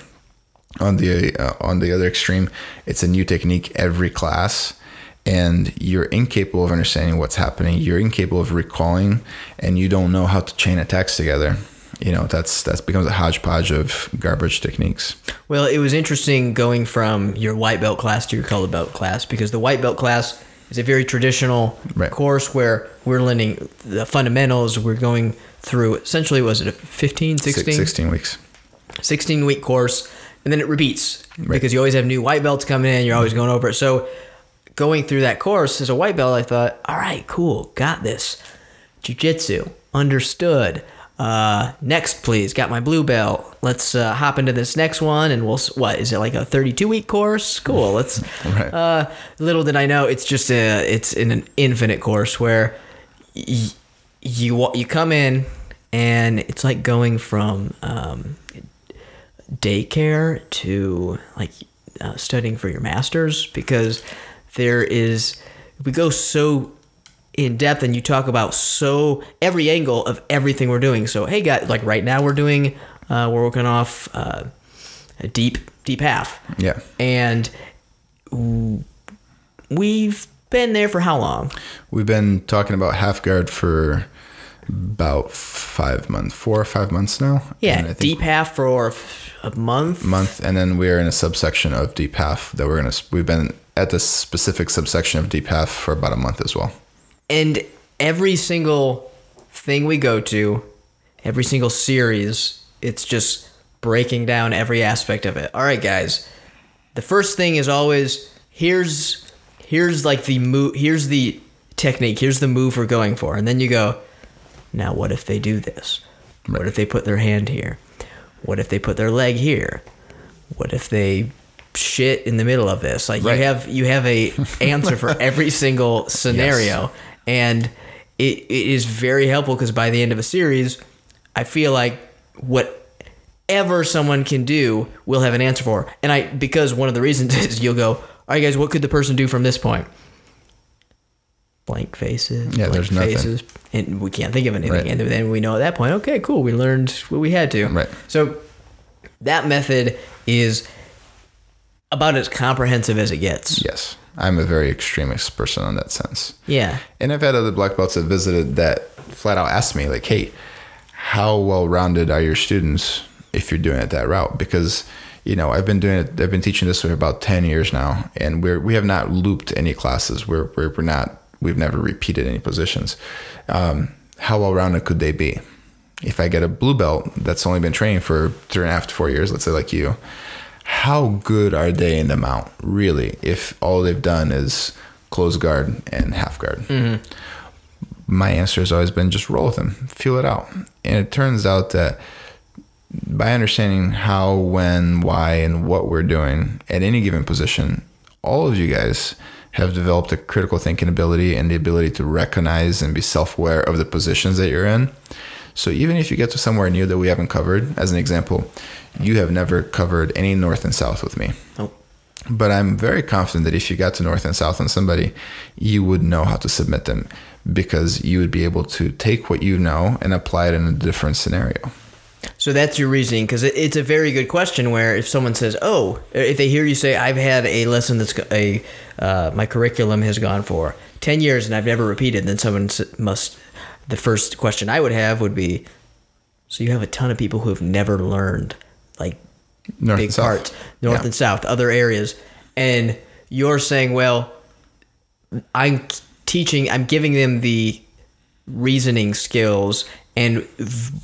on the uh, on the other extreme it's a new technique every class and you're incapable of understanding what's happening. You're incapable of recalling and you don't know how to chain attacks together. You know that's that becomes a hodgepodge of garbage techniques. Well, it was interesting going from your white belt class to your color belt class because the white belt class is a very traditional Right. course where we're learning the fundamentals. We're going through essentially was it a 15, 16? 16 weeks. 16 week course and then it repeats because you always have new white belts coming in. You're always going over it. So going through that course as a white belt i thought all right cool got this. Jiu-jitsu understood. Uh, next please got my blue belt. Let's uh, hop into this next one and we'll what is it like a 32 week course? Cool let's Right. uh, little did i know it's just a it's in an infinite course where y- you you come in and it's like going from um, daycare to like uh, studying for your masters because there is we go so in depth and you talk about so every angle of everything we're doing. So hey guys like right now we're doing uh, we're working off uh, a deep deep half. Yeah. And we've been there for how long? We've been talking about half guard for about five months four or five months now. Yeah And I think deep half for a month? Month and then we're in a subsection of deep half that we're gonna we've been at the specific subsection of deep half for about a month as well. And every single thing we go to, every single series, it's just breaking down every aspect of it. All right, guys. The first thing is always here's here's like the move here's the technique, here's the move we're going for. And then you go, now what if they do this? What if they put their hand here? What if they put their leg here? What if they shit in the middle of this? Like Right. you have you have a answer for every single scenario, and it, it is very helpful because by the end of a series, I feel like whatever someone can do, we'll have an answer for. And I because one of the reasons is you'll go, all right, guys, what could the person do from this point? Blank faces. Yeah, blank there's nothing. and we can't think of anything. Right. And then we know at that point, okay, cool, we learned what we had to. Right. So that method is about as comprehensive as it gets. Yes, I'm a very extremist person on that sense. Yeah. And I've had other black belts that visited that flat out asked me, like, hey, how well rounded are your students if you're doing it that route? Because, you know, I've been doing it, I've been teaching this for about 10 years now, and we're, we have not looped any classes. We're, we're, we're not, we've never repeated any positions. Um, how well rounded could they be? If I get a blue belt that's only been training for three and a half to four years, let's say like you, how good are they in the mount, really, if all they've done is close guard and half guard? Mm-hmm. My answer has always been just roll with them, feel it out. And it turns out that by understanding how, when, why, and what we're doing at any given position, all of you guys have developed a critical thinking ability and the ability to recognize and be self aware of the positions that you're in. So even if you get to somewhere new that we haven't covered, as an example, you have never covered any north and south with me. Oh. But I'm very confident that if you got to north and south on somebody, you would know how to submit them because you would be able to take what you know and apply it in a different scenario. So that's your reasoning because it's a very good question. Where if someone says, "Oh," if they hear you say, "I've had a lesson that's a uh, my curriculum has gone for ten years and I've never repeated," then someone must. The first question I would have would be, "So you have a ton of people who have never learned like North big parts, north Yeah. and south, other areas, and you're saying, well, I'm teaching, I'm giving them the reasoning skills, and v-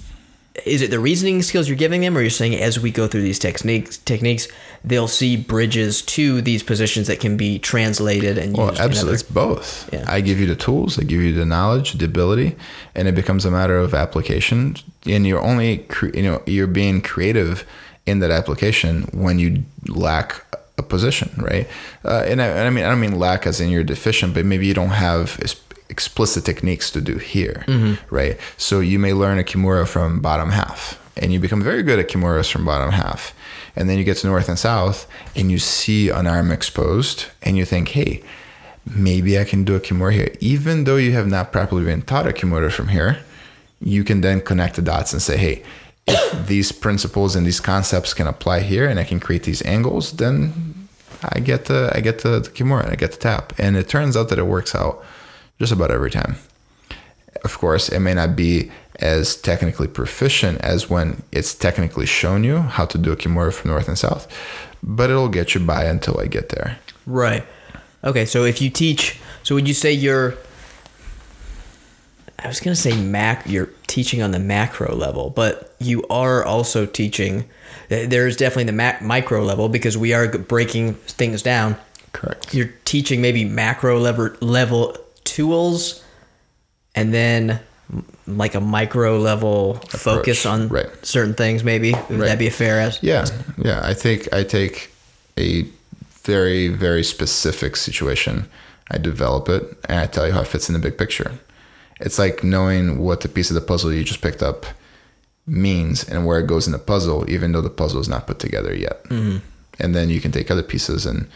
is it the reasoning skills you're giving them, or you're saying as we go through these techniques, techniques, they'll see bridges to these positions that can be translated and Well, used. absolutely. It's both. Yeah. I give you the tools, I give you the knowledge, the ability, and it becomes a matter of application. And you're only, cre- you know, you're being creative in that application when you lack a position, right? Uh, and, I, and I mean, I don't mean lack as in you're deficient, but maybe you don't have explicit techniques to do here, mm-hmm. right? So you may learn a kimura from bottom half, and you become very good at kimuras from bottom half. And then you get to north and south, and you see an arm exposed, and you think, hey, maybe I can do a kimura here. Even though you have not properly been taught a kimura from here, you can then connect the dots and say, hey, if these principles and these concepts can apply here and I can create these angles, then I get the I get the, the kimura, and I get the tap. And it turns out that it works out just about every time. Of course, it may not be as technically proficient as when it's technically shown you how to do a kimura from north and south, but it'll get you by until I get there. Right. Okay, so if you teach, so would you say you're? I was gonna say mac. You're teaching on the macro level, but you are also teaching. There's definitely the mac, micro level because we are breaking things down. Correct. You're teaching maybe macro level level tools, and then like a micro level focus on right. certain things. Maybe would Right. that be a fair as? Yeah, yeah. I take I take a very very specific situation, I develop it, and I tell you how it fits in the big picture. It's like knowing what the piece of the puzzle you just picked up means and where it goes in the puzzle, even though the puzzle is not put together yet. Mm-hmm. And then you can take other pieces and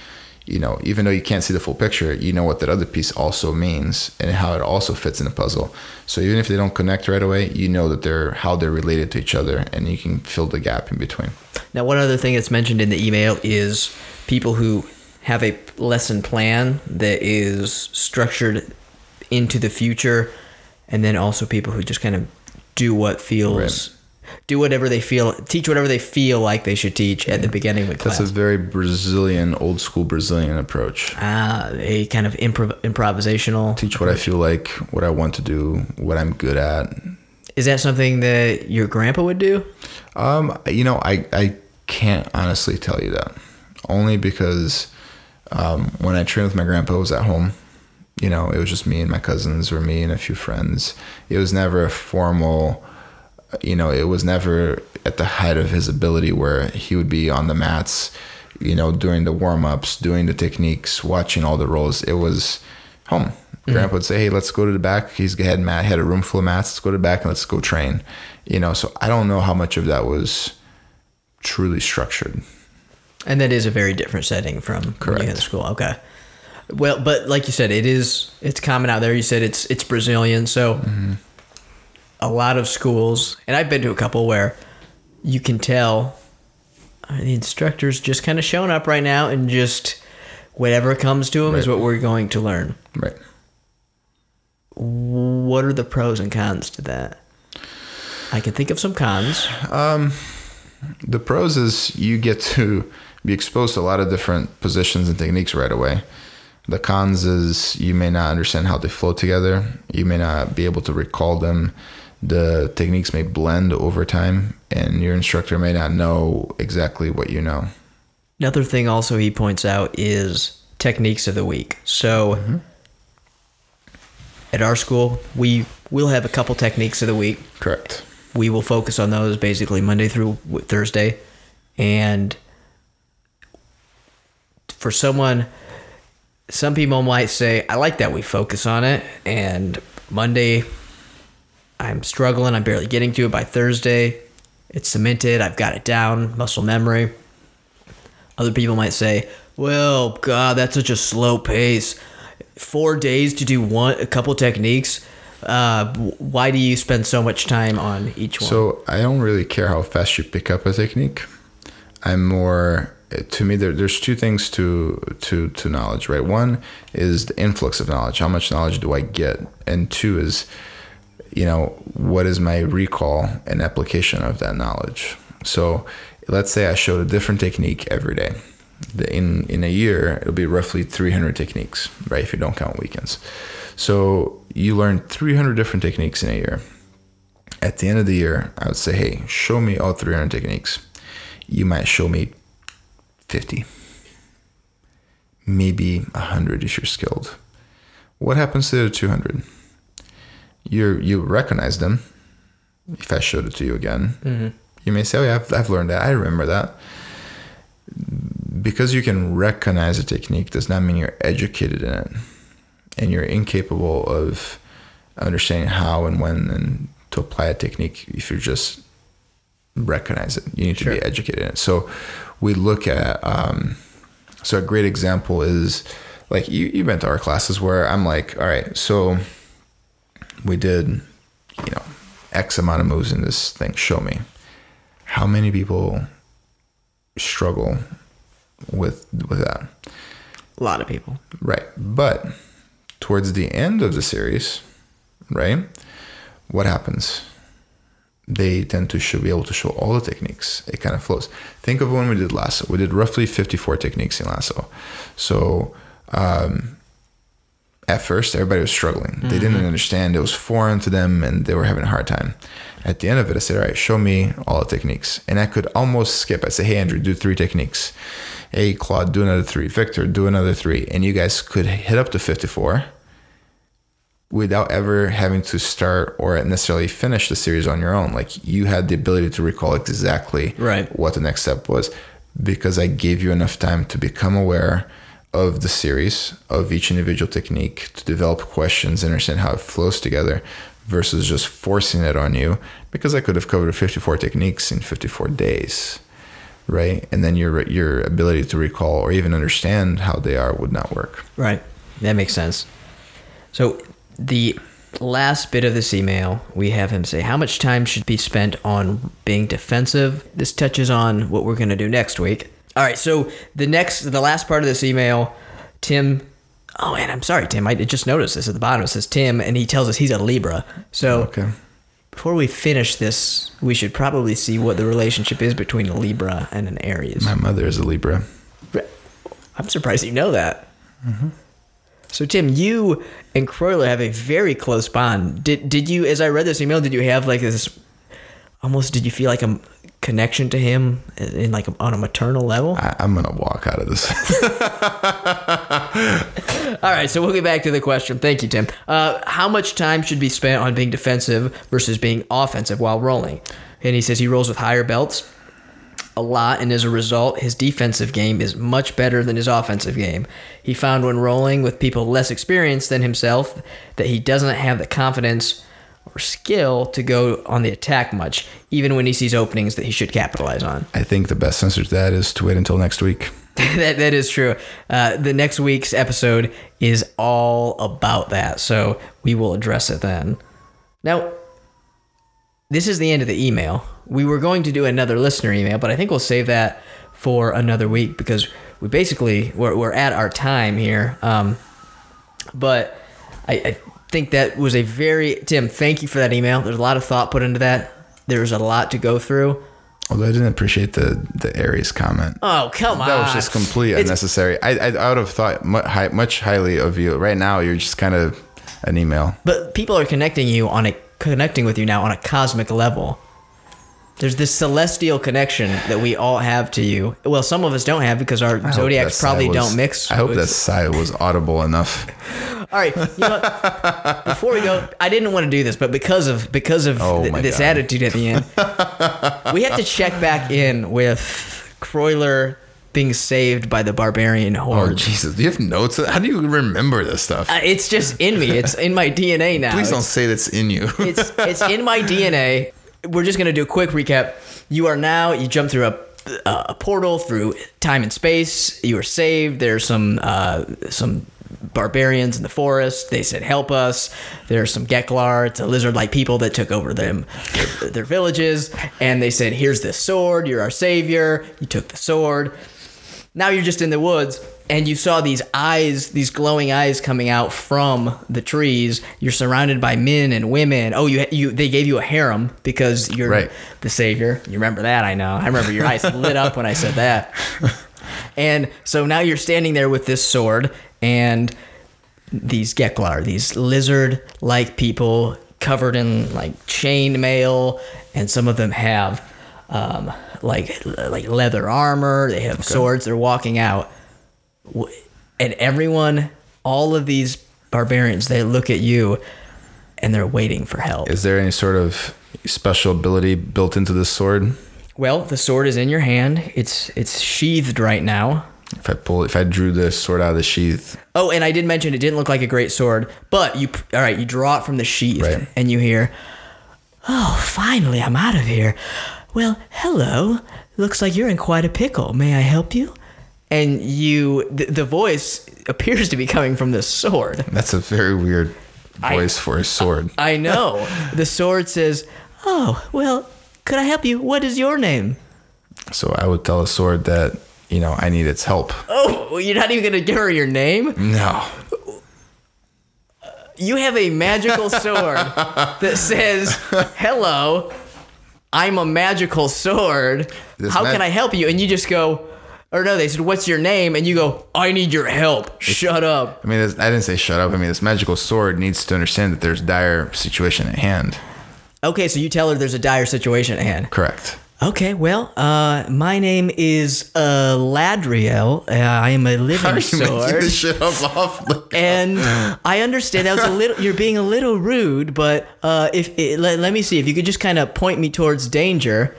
you know, even though you can't see the full picture, you know what that other piece also means and how it also fits in the puzzle. So even if they don't connect right away, you know that they're how they're related to each other, and you can fill the gap in between. Now, one other thing that's mentioned in the email is people who have a lesson plan that is structured into the future, and then also people who just kind of do what feels do whatever they feel, teach whatever they feel like they should teach at the beginning of the class. That's a very Brazilian, old school Brazilian approach. Ah, a kind of improv- improvisational. Teach what I feel like, what I want to do, what I'm good at. Is that something that your grandpa would do? Um, you know, I, I can't honestly tell you that. Only because um, when I trained with my grandpa, I was at home. You know, it was just me and my cousins or me and a few friends. It was never a formal, you know, it was never at the height of his ability where he would be on the mats, you know, doing the warm ups, doing the techniques, watching all the rolls. It was home. Mm-hmm. Grandpa would say, "Hey, let's go to the back." He's had mat, had a room full of mats. Let's go to the back and let's go train. You know, so I don't know how much of that was truly structured. And that is a very different setting from Correct. in school. Okay. Well, but like you said, it is it's common out there. You said it's it's Brazilian, so mm-hmm. A lot of schools, and I've been to a couple where you can tell uh, the instructor's just kind of showing up right now and just whatever comes to them is what we're going to learn. Right. What are the pros and cons to that? I can think of some cons. The pros is you get to be exposed to a lot of different positions and techniques right away. The cons is you may not understand how they flow together. You may not be able to recall them. The techniques may blend over time, and your instructor may not know exactly what you know. Another thing also he points out is techniques of the week. So mm-hmm. at our school, we will have a couple techniques of the week. Correct. We will focus on those basically Monday through Thursday. And for someone, some people might say, I like that we focus on it. And Monday, I'm struggling. I'm barely getting to it. By Thursday, it's cemented. I've got it down, muscle memory. Other people might say, "Well, God, that's such a slow pace. Four days to do one, a couple techniques. Uh, why do you spend so much time on each one?" So I don't really care how fast you pick up a technique. I'm more to me there, there's two things to to to knowledge, right? One is the influx of knowledge. How much knowledge do I get? And two is you know, what is my recall and application of that knowledge? So let's say I showed a different technique every day. In in a year, it'll be roughly 300 techniques, right? If you don't count weekends. So you learn 300 different techniques in a year at the end of the year, I would say, hey, show me all 300 techniques. You might show me 50, maybe 100 if you're skilled. What happens to the 200? You you recognize them. If I showed it to you again, you may say, oh, yeah, I've, I've learned that. I remember that. Because you can recognize a technique does not mean you're educated in it. And you're incapable of understanding how and when and to apply a technique if you just recognize it. You need to be educated in it. So we look at um, so a great example is like you you've been to our classes where I'm like, all right, so we did, you know, X amount of moves in this thing. Show me. How many people struggle with with that? a lot of people. Right. But towards the end of the series, right? What happens? They tend to show, be able to show all the techniques. It kind of flows. Think of when we did lasso. We did roughly 54 techniques in lasso. So um, at first, everybody was struggling. They didn't mm-hmm. understand. It was foreign to them and they were having a hard time. At the end of it, I said, All right, show me all the techniques. And I could almost skip. I say, Hey, Andrew, do three techniques. Hey, Claude, do another three. Victor, do another three. And you guys could hit up to 54 without ever having to start or necessarily finish the series on your own. Like you had the ability to recall exactly Right. what the next step was because I gave you enough time to become aware of the series, of each individual technique, to develop questions, and understand how it flows together versus just forcing it on you because I could have covered 54 techniques in 54 days. Right. And then your your ability to recall or even understand how they are would not work. Right. That makes sense. So the last bit of this email, we have him say how much time should be spent on being defensive. This touches on what we're going to do next week. All right. So the next, the last part of this email, Tim. Oh, and I'm sorry, Tim. I just noticed this at the bottom. It says Tim, and he tells us he's a Libra. So Okay. before we finish this, we should probably see what the relationship is between a Libra and an Aries. My mother is a Libra. I'm surprised you know that. Mm-hmm. So Tim, you and Croyler have a very close bond. Did did you, as I read this email, did you have like this? Almost, did you feel like a connection to him in like on a maternal level? I, I'm gonna walk out of this. All right, so we'll get back to the question. Thank you, Tim. Uh, how much time should be spent on being defensive versus being offensive while rolling? And he says he rolls with higher belts a lot, and as a result, his defensive game is much better than his offensive game. He found when rolling with people less experienced than himself that he doesn't have the confidence or skill to go on the attack much, even when he sees openings that he should capitalize on. I think the best answer to that is to wait until next week. that that is true. Uh, the next week's episode is all about that, so we will address it then. Now, this is the end of the email. We were going to do another listener email, but I think we'll save that for another week because we basically we're, we're at our time here. Um, but I, I think that was a very Tim. Thank you for that email. There's a lot of thought put into that. There's a lot to go through. Although I didn't appreciate the the Aries comment. Oh come on! That was just complete It's- unnecessary. I, I I would have thought much, much highly of you. Right now, you're just kind of an email. But people are connecting you on a connecting with you now on a cosmic level. There's this celestial connection that we all have to you. Well, some of us don't have because our zodiacs probably was- don't mix. I hope that sigh was audible enough. All right, you know, before we go, I didn't want to do this, but because of because of Oh th- this God. attitude at the end, we have to check back in with Croyler being saved by the barbarian horde. Oh. Jesus! Do you have notes? How do you remember this stuff? Uh, it's just in me. It's in my DNA now. Please don't It's- say that's in you. it's it's in my DNA. We're just gonna do a quick recap. You are now you jump through a a portal through time and space. You are saved. There's some uh, some barbarians in the forest. They said help us. There's some Geklar. It's a lizard-like people that took over them their, their villages, and they said here's this sword. You're our savior. You took the sword. Now you're just in the woods and you saw these eyes, these glowing eyes coming out from the trees. You're surrounded by men and women. Oh, you you they gave you a harem because you're Right. the savior. You remember that? I know. I remember your eyes lit up when I said that. And so now you're standing there with this sword and these Geklar, these lizard-like people covered in like chain mail, and some of them have um, like like leather armor. They have swords. They're walking out, and everyone, all of these barbarians, they look at you, and they're waiting for help. Is there any sort of special ability built into this sword? Well, the sword is in your hand. It's it's sheathed right now. If I pull, if I drew the sword out of the sheath, Oh, and I did mention it didn't look like a great sword, but you all right? You draw it from the sheath, Right. and you hear, "Oh, finally, I'm out of here." Well, hello. Looks like you're in quite a pickle. May I help you? And you, the, the voice appears to be coming from the sword. that's a very weird I- voice for a sword. I know. the sword says, "Oh, well, could I help you? What is your name?" So I would tell a sword that you know I need its help. Oh, you're not even gonna give her your name. No, You have a magical sword that says, "Hello, I'm a magical sword. This How can I help you?" And you just go, or no, they said, "What's your name?" And you go, "I need your help. Shut up." I mean this, I didn't say shut up. I mean this magical sword needs to understand that there's dire situation at hand. Okay, so you tell her there's a dire situation at hand. Correct. Okay, well, uh, my name is uh, Ladriel. Uh, I am a How living are you sword. this shit up off? the- and I understand that was a little. You're being a little rude, but uh, if it, let, let me see if you could just kind of point me towards danger.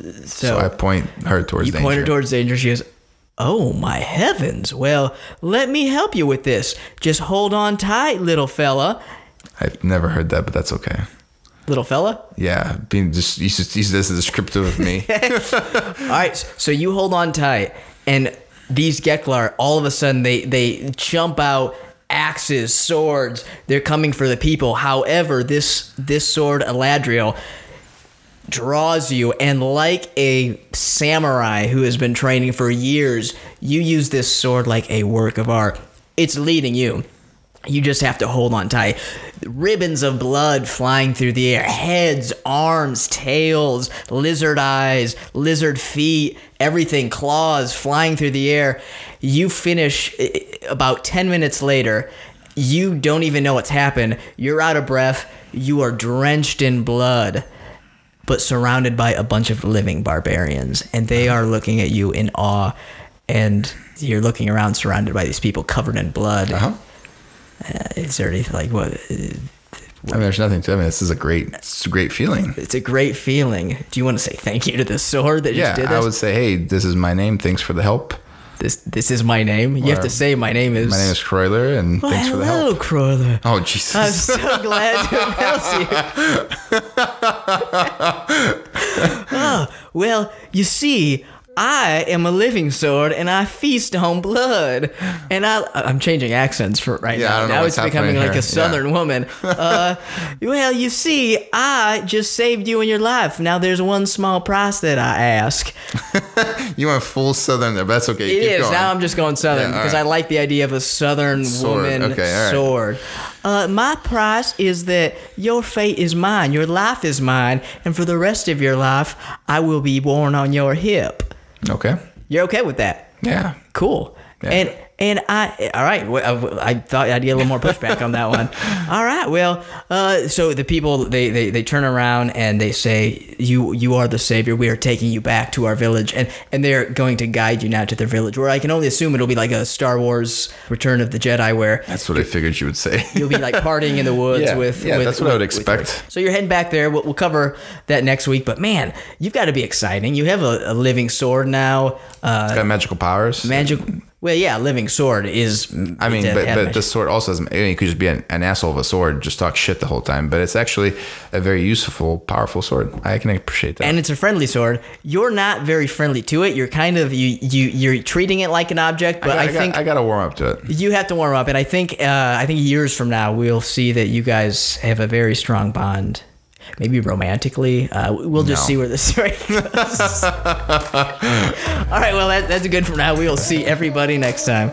So, so I point her towards you danger. point her towards danger. She goes, "Oh my heavens! Well, let me help you with this. Just hold on tight, little fella. I've never heard that, but that's okay. Little fella. Yeah, being just use, use this as a descriptive of me. All right, so you hold on tight, and these Geklar, all of a sudden, they they jump out, axes, swords. They're coming for the people. However, this this sword, Eladriel, draws you, and like a samurai who has been training for years, you use this sword like a work of art. It's leading you. You just have to hold on tight. Ribbons of blood flying through the air, heads, arms, tails, lizard eyes, lizard feet, everything, claws flying through the air. You finish eh, about 10 minutes later. You don't even know what's happened. You're out of breath. You are drenched in blood, but surrounded by a bunch of living barbarians. And they are looking at you in awe. And you're looking around surrounded by these people covered in blood. Uh-huh. Uh, is there anything like what? I mean, there's nothing to. I mean, this is a great, it's a great feeling. It's a great feeling. Do you want to say thank you to the sword that Yeah, just did Yeah, I would say, hey, this is my name. Thanks for the help. This this is my name. You have to say my name is. My name is Croyler, and Well, thanks for the hello, help. Croyler. Oh Jesus! I'm so glad to have helped you. oh, well, you see, I am a living sword and I feast on blood. And I, I'm changing accents for right Yeah, I now. now it's becoming like here. a southern woman. Uh, well, you see, I just saved you in your life. Now there's one small price that I ask. you went full Southern there, but that's okay. It Keep is. going. Now I'm just going southern Yeah, because right. I like the idea of a southern Sword. woman Okay, all right. sword. Uh, my price is that your fate is mine, your life is mine, and for the rest of your life, I will be worn on your hip. Okay. You're okay with that? Yeah. Cool. Yeah. And and I all right. well, I, thought I'd get a little more pushback on that one. All right. Well, uh, so the people they, they they turn around and they say you you are the savior. We are taking you back to our village, and and they're going to guide you now to their village. Where I can only assume it'll be like a Star Wars Return of the Jedi, where That's what I figured you would say. you'll be like partying in the woods Yeah, with yeah, with- that's what I would with- with expect. so you're heading back there. We'll, we'll cover that next week. But man, you've got to be exciting. You have a, a living sword now. Uh, Got magical powers. magic. Well, yeah, living sword is. I mean, but but the sword also. I mean, you could just be an, an asshole of a sword, just talk shit the whole time. But it's actually a very useful, powerful sword. I can appreciate that. and it's a friendly sword. You're not very friendly to it. You're kind of you you you're treating it like an object, but I, got- think I got to warm up to it. you have to warm up. And I think uh, I think years from now we'll see that you guys have a very strong bond. Maybe romantically. Uh, we'll just No. see where this story goes. All right. Well, that, that's good for now. We will see everybody next time.